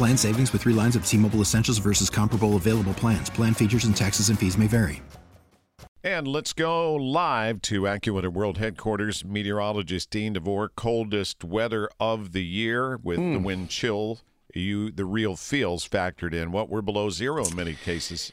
Plan savings with three lines of T Mobile Essentials versus comparable available plans. Plan features and taxes and fees may vary. And let's go live to AccuWeather World Headquarters. Meteorologist Dean DeVore, coldest weather of the year with the hmm. wind chill. You, the real feels factored in. What we're below zero in many cases.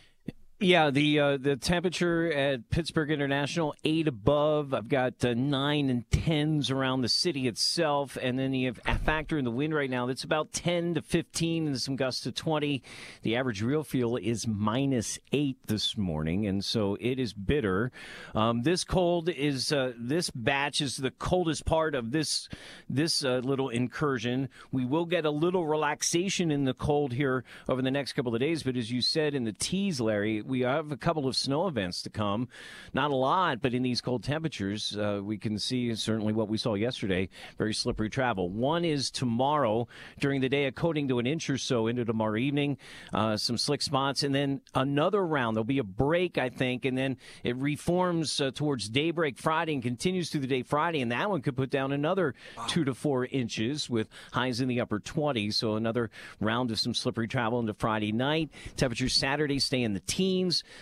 Yeah, the uh, the temperature at Pittsburgh International eight above. I've got uh, nine and tens around the city itself, and then you have a factor in the wind right now. That's about ten to fifteen, and some gusts to twenty. The average real feel is minus eight this morning, and so it is bitter. Um, this cold is uh, this batch is the coldest part of this this uh, little incursion. We will get a little relaxation in the cold here over the next couple of days, but as you said in the tease, Larry we have a couple of snow events to come. Not a lot, but in these cold temperatures, uh, we can see certainly what we saw yesterday very slippery travel. One is tomorrow during the day, a coating to an inch or so into tomorrow evening, uh, some slick spots, and then another round. There'll be a break, I think, and then it reforms uh, towards daybreak Friday and continues through the day Friday, and that one could put down another two to four inches with highs in the upper 20s. So another round of some slippery travel into Friday night. Temperatures Saturday stay in the teens.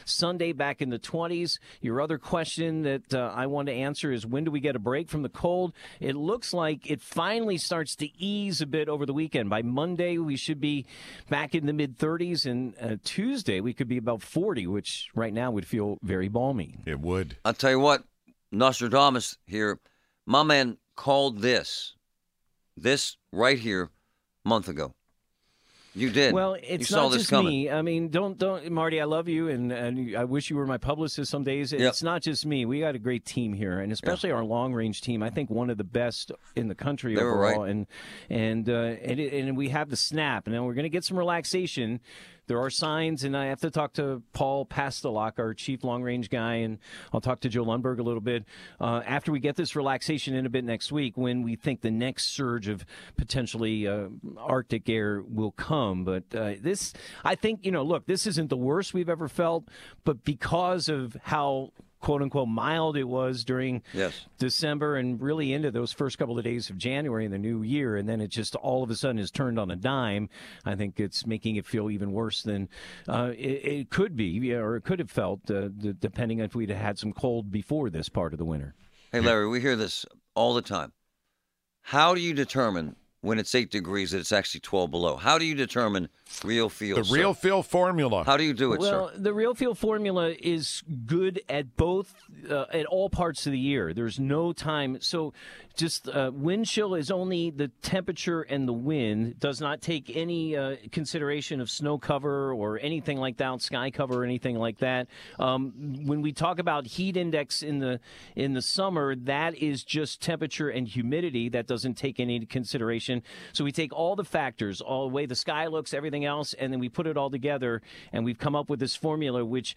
Sunday back in the 20s. Your other question that uh, I want to answer is when do we get a break from the cold? It looks like it finally starts to ease a bit over the weekend. By Monday, we should be back in the mid 30s, and uh, Tuesday, we could be about 40, which right now would feel very balmy. It would. I'll tell you what, Nostradamus here, my man called this, this right here, month ago. You did. Well, it's saw not just coming. me. I mean, don't don't Marty. I love you, and, and I wish you were my publicist some days. It's not just me. We got a great team here, and especially our long range team. I think one of the best in the country They overall. right. And and uh, and it, and we have the snap, and then we're going to get some relaxation. There are signs, and I have to talk to Paul Pastelok, our chief long range guy, and I'll talk to Joe Lundberg a little bit uh, after we get this relaxation in a bit next week when we think the next surge of potentially uh, Arctic air will come. But uh, this, I think, you know, look, this isn't the worst we've ever felt, but because of how quote unquote mild it was during Yes. December and really into those first couple of days of January in the new year, and then it just all of a sudden is turned on a dime. I think it's making it feel even worse than uh, it, it could be, or it could have felt, uh, d- depending if we'd had some cold before this part of the winter. Hey, Larry, we hear this all the time. How do you determine when it's eight degrees that it's actually 12 below? How do you determine real feel? The sir? real feel formula. How do you do it, well, sir? the real feel formula is good at both, uh, at all parts of the year. There's no time. So, just uh, wind chill is only the temperature and the wind. It does not take any uh, consideration of snow cover or anything like that, sky cover or anything like that. Um, when we talk about heat index in the in the summer, that is just temperature and humidity. That doesn't take any consideration. So we take all the factors, all the way the sky looks, everything else, and then we put it all together, and we've come up with this formula which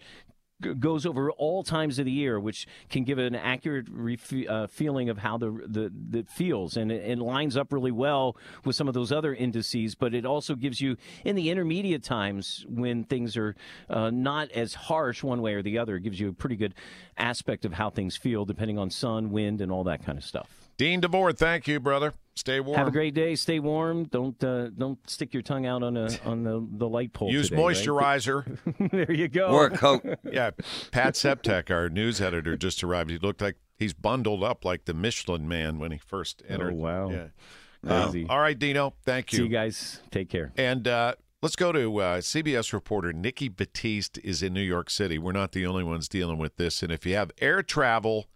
goes over all times of the year, which can give an accurate uh, feeling of how the the the feels, and it, it lines up really well with some of those other indices. But it also gives you in the intermediate times when things are uh, not as harsh one way or the other. It gives you a pretty good aspect of how things feel, depending on sun, wind, and all that kind of stuff. Dean DeVore, thank you, brother. Stay warm. Have a great day. Stay warm. Don't uh, don't stick your tongue out on a on the, the light pole. Use today, right? moisturizer. there you go. Or a coat. yeah, Pat Septek, our news editor, just arrived. He looked like he's bundled up like the Michelin man when he first entered. Oh, wow. Yeah. Crazy. All right, Dino. Thank you. See you guys. Take care. And uh, let's go to uh, CBS reporter Nikki Battiste is in New York City. We're not the only ones dealing with this. And if you have air travel,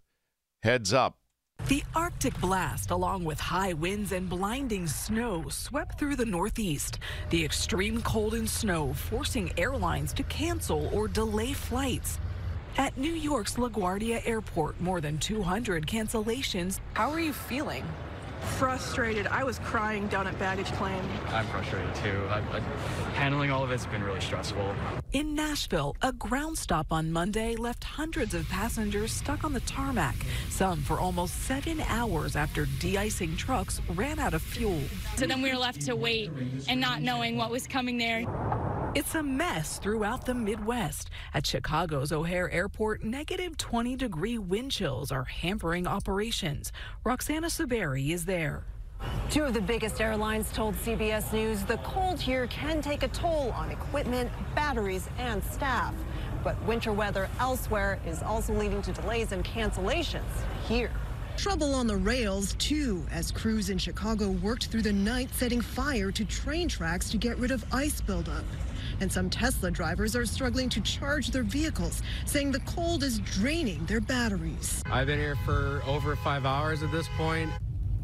heads up. The Arctic blast, along with high winds and blinding snow, swept through the Northeast. The extreme cold and snow forcing airlines to cancel or delay flights. At New York's LaGuardia Airport, more than 200 cancellations. How are you feeling? Frustrated. I was crying down at baggage claim. I'm frustrated too. I, I, handling all of it's been really stressful. In Nashville, a ground stop on Monday left hundreds of passengers stuck on the tarmac, some for almost seven hours after de-icing trucks ran out of fuel. So then we were left to wait and not knowing what was coming there. It's a mess throughout the Midwest. At Chicago's O'Hare Airport, negative 20 degree wind chills are hampering operations. Roxana Saberi is there. Two of the biggest airlines told CBS News the cold here can take a toll on equipment, batteries, and staff. But winter weather elsewhere is also leading to delays and cancellations here. Trouble on the rails, too, as crews in Chicago worked through the night setting fire to train tracks to get rid of ice buildup. And some Tesla drivers are struggling to charge their vehicles, saying the cold is draining their batteries. I've been here for over five hours at this point.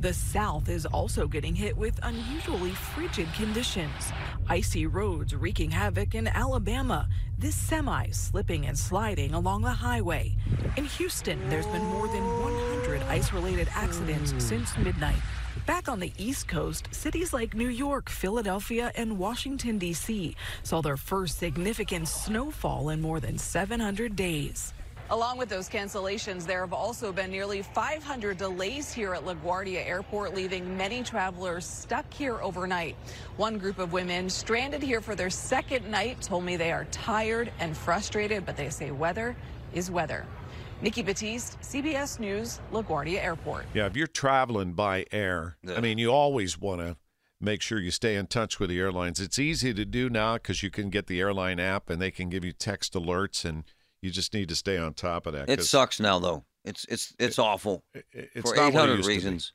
The South is also getting hit with unusually frigid conditions. Icy roads wreaking havoc in Alabama. This semi slipping and sliding along the highway. In Houston, there's been more than 100 ice related accidents since midnight. Back on the East Coast, cities like New York, Philadelphia, and Washington, D.C. saw their first significant snowfall in more than 700 days. Along with those cancellations, there have also been nearly 500 delays here at LaGuardia Airport, leaving many travelers stuck here overnight. One group of women stranded here for their second night told me they are tired and frustrated, but they say weather is weather. Nikki Battiste, CBS News, LaGuardia Airport. Yeah, if you're traveling by air, Yeah. I mean, you always want to make sure you stay in touch with the airlines. It's easy to do now because you can get the airline app and they can give you text alerts, and you just need to stay on top of that. It sucks now, though. It's it's it's awful it- it's for not what it 800 used to be. reasons.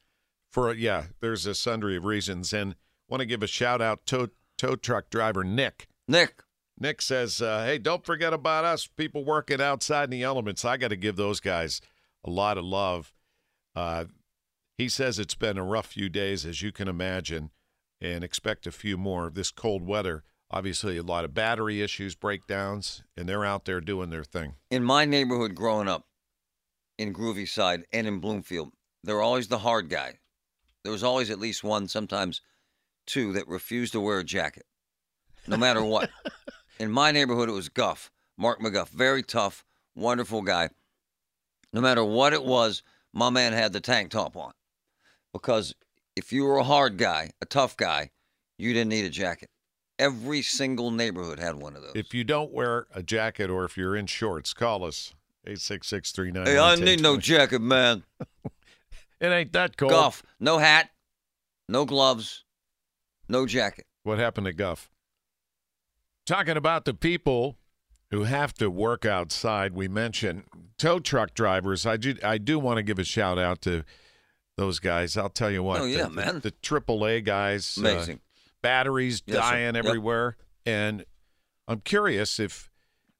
For yeah, there's a sundry of reasons, and want to give a shout out to tow truck driver Nick. Nick, Nick says, uh, "Hey, don't forget about us, people working outside in the elements. I got to give those guys a lot of love." Uh, he says it's been a rough few days, as you can imagine, and expect a few more. Of this cold weather, obviously, a lot of battery issues, breakdowns, and they're out there doing their thing. in my neighborhood growing up, in Groovy Side and in Bloomfield, there were always the hard guy. There was always at least one, sometimes two, that refused to wear a jacket, no matter what. in my neighborhood, it was Guff, Mark McGuff, very tough, wonderful guy. No matter what it was, my man had the tank top on. Because if you were a hard guy, a tough guy, you didn't need a jacket. Every single neighborhood had one of those. If you don't wear a jacket or if you're in shorts, call us. 866 hey, I need no jacket, man. It ain't that cold. Guff, no hat, no gloves, no jacket. What happened to Guff? Talking about the people who have to work outside, we mentioned tow truck drivers. I do, I do want to give a shout out to those guys. I'll tell you what. Oh, yeah, the, man. The, AAA guys. uh, Amazing. batteries Yes, sir. dying Yep. everywhere. And I'm curious if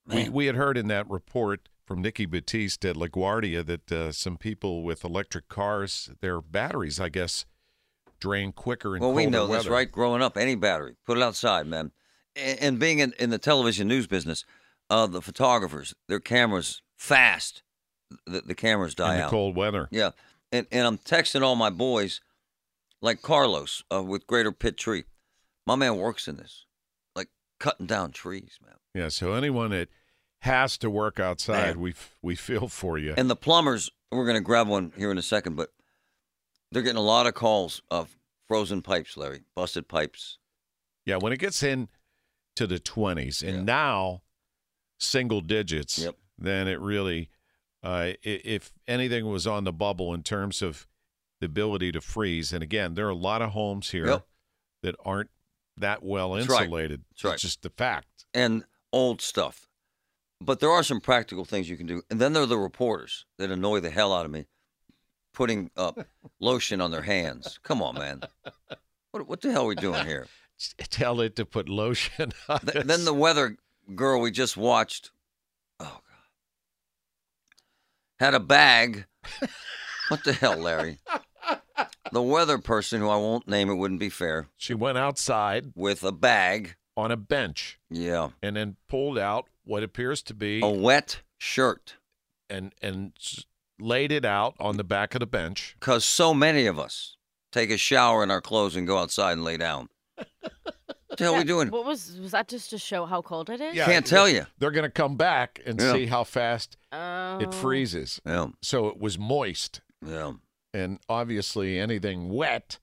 we, Man. we had heard in that report from Nikki Battiste at LaGuardia that uh, some people with electric cars, their batteries, I guess, drain quicker in Well, we know this, weather. right? Growing up, any battery, put it outside, man. And, and being in, in the television news business, uh, the photographers, their cameras fast. The, the cameras die in the out. cold weather. Yeah, and and I'm texting all my boys, like Carlos uh, with Greater Pitt Tree. My man works in this, like cutting down trees, man. Yeah, so anyone that has to work outside, Man. we f- we feel for you. And the plumbers, we're going to grab one here in a second, but they're getting a lot of calls of frozen pipes, Larry, busted pipes. yeah, when it gets in to the 20s and Yeah. now single digits, Yep. then it really uh, if anything was on the bubble in terms of the ability to freeze, and again, there are a lot of homes here Yep. that aren't that well That's right. insulated. That's right. It's just the fact. and old stuff. But there are some practical things you can do. And then there are the reporters that annoy the hell out of me. putting uh, lotion on their hands. Come on, man. What, what the hell are we doing here? Tell it to put lotion on. Th- us. then the weather girl we just watched, oh god, had a bag. what the hell, Larry? The weather person, who I won't name, it wouldn't be fair, She went outside with a bag. on a bench Yeah, and then pulled out what appears to be a wet shirt. and and laid it out on the back of the bench. Because so many of us take a shower in our clothes and go outside and lay down. What the hell are we doing? What was was that just to show how cold it is? Yeah. Can't tell you. They're going to come back and Yeah. see how fast Oh. it freezes. Yeah, So it was moist, yeah. and obviously anything wet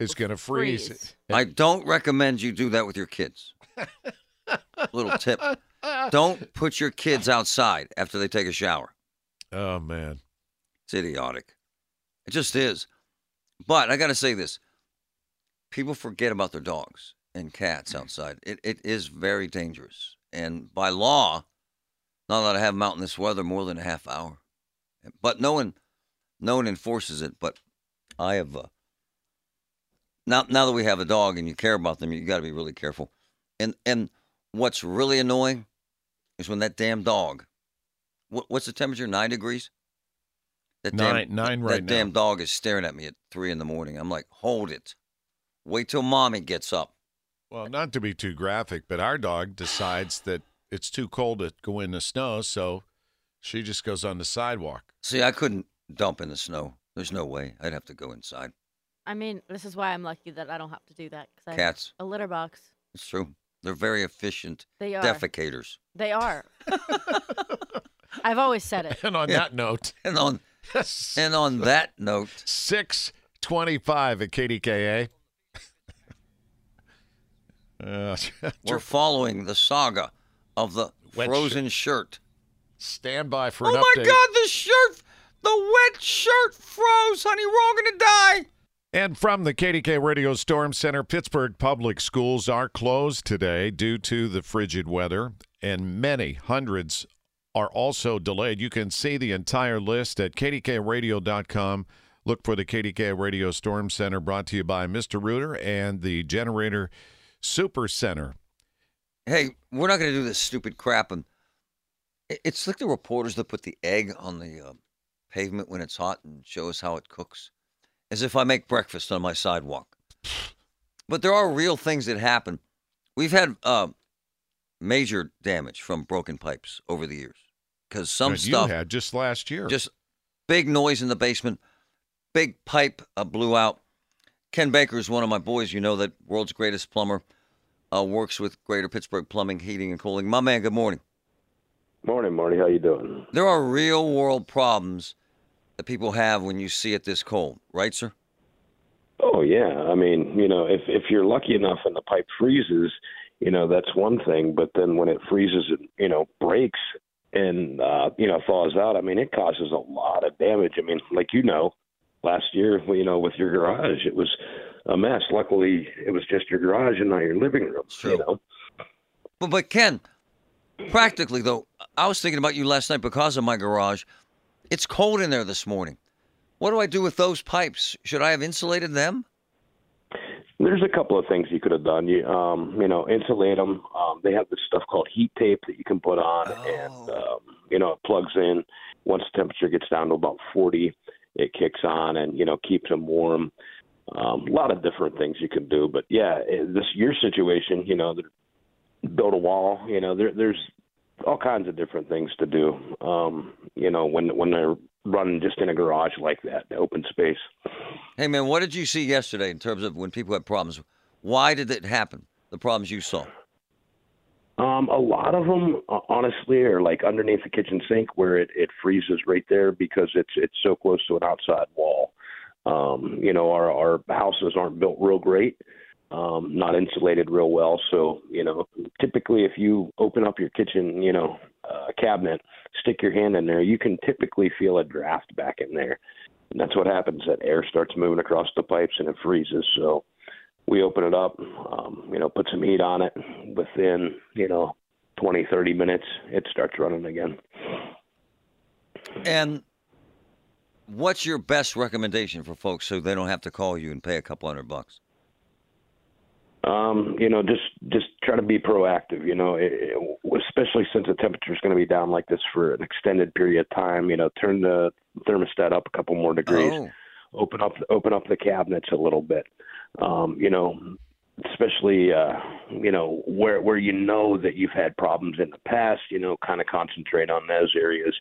is going to freeze. freeze. I don't recommend you do that with your kids. Little tip. Don't put your kids outside after they take a shower. Oh man, It's idiotic. It just is. But I got to say this people forget about their dogs and cats outside. It, it is very dangerous. And by law, not allowed to have them out in this weather more than a half hour. But no one, no one enforces it. But I have, uh, now, now that we have a dog and you care about them, you got to be really careful. And, and what's really annoying is when that damn dog, what, what's the temperature? Nine degrees? That Nine- nine right That now. damn dog is staring at me at three in the morning. I'm like, hold it. Wait till mommy gets up. well, not to be too graphic, but our dog decides that it's too cold to go in the snow, so she just goes on the sidewalk. See, I couldn't dump in the snow. There's no way. I'd have to go inside. I mean, this is why I'm lucky that I don't have to do that. 'cause I have Cats. A litter box. It's true. They're very efficient They are. defecators. They are. I've always said it. And on Yeah. that note, And on and on that note, six twenty-five at KDKA. Uh, we're following the saga of the Wet frozen shirt. stand by for Oh an my. God, the shirt, the wet shirt froze, honey. We're all gonna die. And from the KDKA Radio Storm Center, Pittsburgh public schools are closed today due to the frigid weather, and many hundreds are also delayed. You can see the entire list at kdkaradio.com. Look for the KDKA Radio Storm Center brought to you by Mr. Rooter and the Generator Super Center. Hey, we're not gonna do this stupid crap. And it's like the reporters that put the egg on the uh, pavement when it's hot and show us how it cooks, as if I make breakfast on my sidewalk. But there are real things that happen. We've had uh, major damage from broken pipes over the years because some that stuff you had just last year. just big noise in the basement, big pipe uh, blew out. Ken Baker is one of my boys. You know that world's greatest plumber. Uh, works with Greater Pittsburgh Plumbing, Heating, and Cooling. My man, good morning. Morning, Marty. How you doing? There are real world problems that people have when you see it this cold, right, sir? Oh yeah. I mean, you know, if if you're lucky enough and the pipe freezes, you know, that's one thing. But then when it freezes, it you know, breaks and uh, you know thaws out, I mean, it causes a lot of damage. I mean, like you know, last year, you know, with your garage, it was a mess. Luckily, it was just your garage and not your living room. You know. But but Ken, practically though, I was thinking about you last night because of my garage. It's cold in there this morning. What do I do with those pipes? Should I have insulated them? There's a couple of things you could have done. You, um, you know, insulate them. Um, they have this stuff called heat tape that you can put on, and um, you know, it plugs in. Once the temperature gets down to about 40, it kicks on and you know keeps them warm. Um, a lot of different things you can do, but yeah, this your situation, you know, build a wall. You know, there, there's all kinds of different things to do. Um, you know, when when they're running just in a garage like that, open space. Hey man, what did you see yesterday in terms of when people had problems? Why did it happen? The problems you saw. Um, a lot of them, uh, honestly, are like underneath the kitchen sink where it, it freezes right there because it's it's so close to an outside wall. Um, you know, our our houses aren't built real great, um, not insulated real well. So you know, typically if you open up your kitchen, you know, uh, cabinet, stick your hand in there, you can typically feel a draft back in there, and that's what happens. That air starts moving across the pipes and it freezes. So we open it up, um, you know, put some heat on it. Within, you know, 20, 30 minutes, it starts running again. And What's your best recommendation for folks so they don't have to call you and pay a couple hundred bucks? Um, you know, just just try to be proactive. You know, it, it, especially since the temperature is going to be down like this for an extended period of time. You know, turn the thermostat up a couple more degrees. Oh. Open up open up the cabinets a little bit. Um, you know, especially uh, you know where where you know that you've had problems in the past. You know, kind of concentrate on those areas.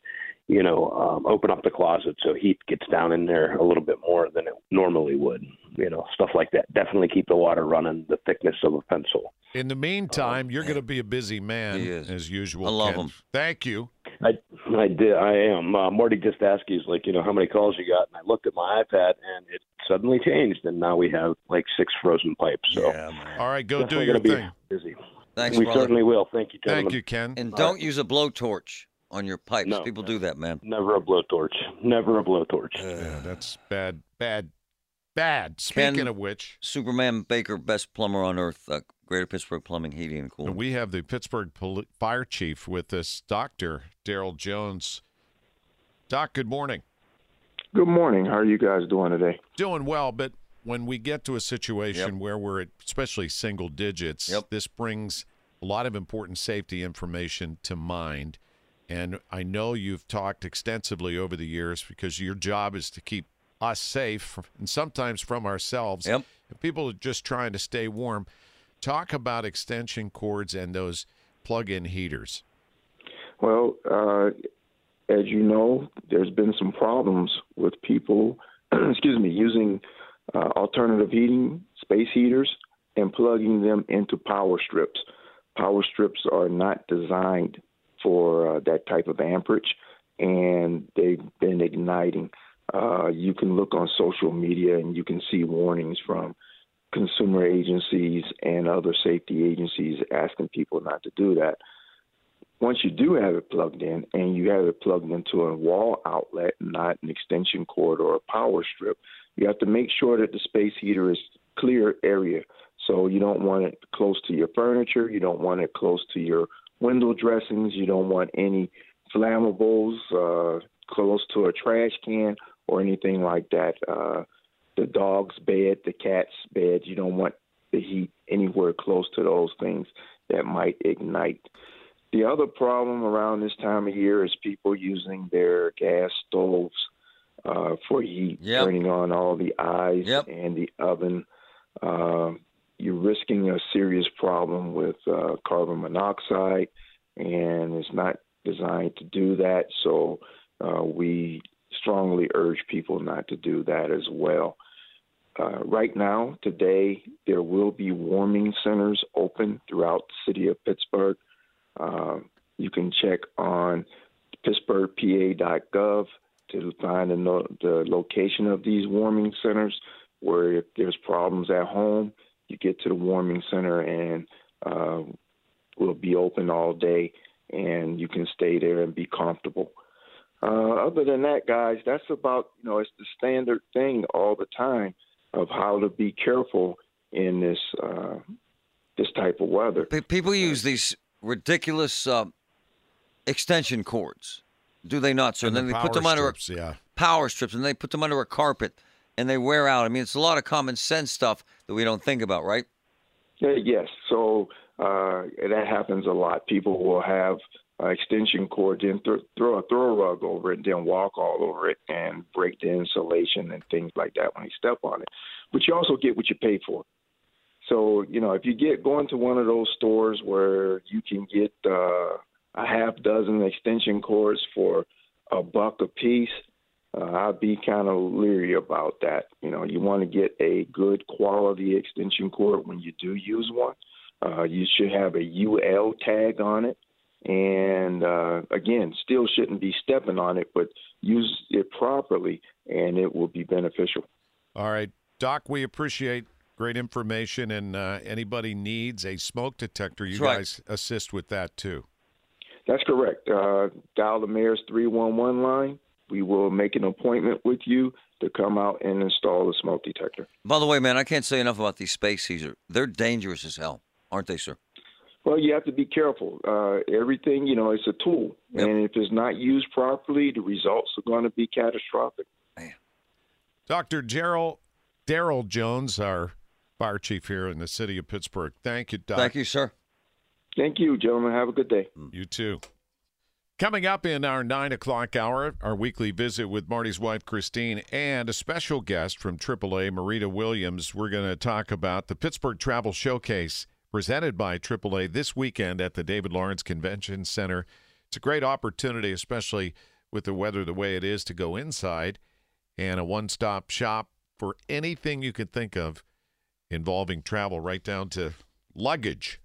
You know, um, open up the closet so heat gets down in there a little bit more than it normally would. You know, stuff like that. Definitely keep the water running the thickness of a pencil. In the meantime, you're going to be a busy man He is. as usual. I love Ken. him. Thank you. I I did I am. Uh, Marty just asked he's like, you know, how many calls you got? And I looked at my iPad and it suddenly changed and now we have like six frozen pipes. So yeah, All right, go do definitely your be thing. busy. Thanks, we brother. certainly will. Thank you, gentlemen. Thank you, Ken. And All don't use a blowtorch on your pipes. No. People do that, man. Never a blowtorch. Never a blowtorch. Yeah, that's bad, bad, bad. Speaking Ken- of which, Superman Baker, best plumber on earth, uh, Greater Pittsburgh Plumbing, Heating, and Cooling. we have the Pittsburgh Poli- Fire Chief with us, Doctor Daryl Jones. Doc, good morning. Good morning. How are you guys doing today? Doing well, but when we get to a situation where we're at especially single digits, this brings a lot of important safety information to mind. And I know you've talked extensively over the years because your job is to keep us safe and sometimes from ourselves. Yep. People are just trying to stay warm, talk about extension cords and those plug-in heaters. Well, uh, as you know, there's been some problems with people, excuse me, using uh, alternative heating, space heaters, and plugging them into power strips. Power strips are not designed for uh, that type of amperage, and they've been igniting. Uh, you can look on social media and you can see warnings from consumer agencies and other safety agencies asking people not to do that. Once you do have it plugged in and you have it plugged into a wall outlet, not an extension cord or a power strip, you have to make sure that the space heater is clear area. So you don't want it close to your furniture, you don't want it close to your window dressings, you don't want any flammables uh, close to a trash can or anything like that. Uh, the dog's bed, the cat's bed, you don't want the heat anywhere close to those things that might ignite. The other problem around this time of year is people using their gas stoves uh, for heat, Yep. turning on all the eyes and the oven. Uh, you're risking a serious problem with uh, carbon monoxide, and it's not designed to do that. So uh, we strongly urge people not to do that as well. Uh, right now, today, there will be warming centers open throughout the city of Pittsburgh. Uh, you can check on pittsburghpa.gov to find the, the location of these warming centers. Where if there's problems at home, you get to the warming center and uh, will be open all day, and you can stay there and be comfortable. Uh, other than that, guys, that's about you know it's the standard thing all the time of how to be careful in this uh, this type of weather. People use these ridiculous uh, extension cords, do they not, sir? And And the then they put power them under strips, yeah. power strips, and they put them under a carpet, and they wear out. I mean, it's a lot of common sense stuff that we don't think about, right? Yeah, yes. So uh, that happens a lot. People will have uh, extension cords and th- throw a throw rug over it, then walk all over it and break the insulation and things like that when they step on it. But you also get what you pay for. So you know, if you get going to one of those stores where you can get uh, a half dozen extension cords for a buck a piece, uh, I'd be kind of leery about that. You know, you want to get a good quality extension cord when you do use one. Uh, you should have a UL tag on it, and uh, again, still shouldn't be stepping on it, but use it properly, and it will be beneficial. All right, Doc, we appreciate great information, and uh, anybody needs a smoke detector, you That's right. guys assist with that too. That's correct. Uh, dial the mayor's 311 line. We will make an appointment with you to come out and install the smoke detector. By the way, man, I can't say enough about these space heaters. They're dangerous as hell, aren't they, sir? Well, you have to be careful. Uh, everything, you know, it's a tool, and if it's not used properly, the results are going to be catastrophic. Man, Dr. Gerald Daryl Jones, our fire chief here in the city of Pittsburgh. Thank you, Doc. Thank you, sir. Thank you, gentlemen. Have a good day. You too. Coming up in our nine o'clock hour, our weekly visit with Marty's wife, Christine, and a special guest from AAA, Marita Williams. We're going to talk about the Pittsburgh Travel Showcase presented by AAA this weekend at the David Lawrence Convention Center. It's a great opportunity, especially with the weather the way it is, to go inside and a one stop shop for anything you could think of involving travel, right down to luggage.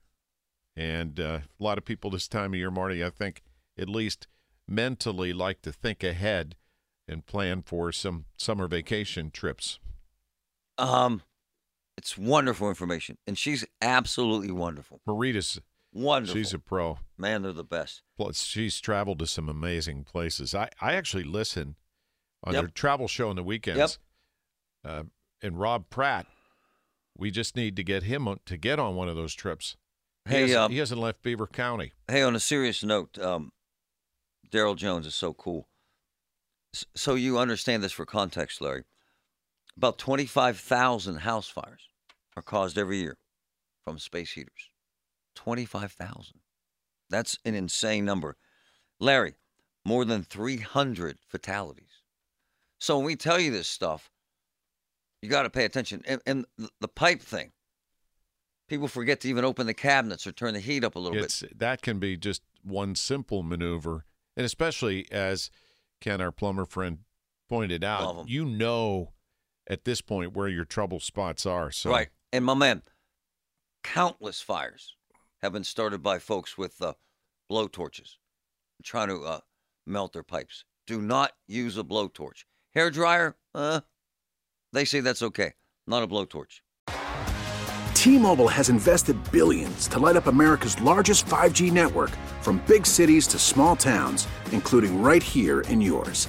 And uh, a lot of people this time of year, Marty, I think at least mentally like to think ahead and plan for some summer vacation trips. Um, it's wonderful information, and she's absolutely wonderful. Marita's Wonderful. She's a pro. Man, they're the best. Plus, she's traveled to some amazing places. I, I actually listen on Yep. their travel show on the weekends. Uh, and Rob Pratt, we just need to get him on, to get on one of those trips. He Hey, hasn't, um, he hasn't left Beaver County. Hey, on a serious note, um, Daryl Jones is so cool. S- So you understand this for context, Larry. About 25,000 house fires are caused every year from space heaters. 25,000. That's an insane number. Larry, more than 300 fatalities. So when we tell you this stuff, you got to pay attention. And, and the pipe thing, people forget to even open the cabinets or turn the heat up a little bit. It's that can be just one simple maneuver, and especially as Ken, our plumber friend, pointed out, you know at this point where your trouble spots are. So Right. And my man, countless fires have been started by folks with uh, blow torches trying to uh, melt their pipes. Do not use a blowtorch. Hair dryer, uh, they say that's okay. Not a blowtorch. T-Mobile has invested billions to light up America's largest 5G network from big cities to small towns, including right here in yours.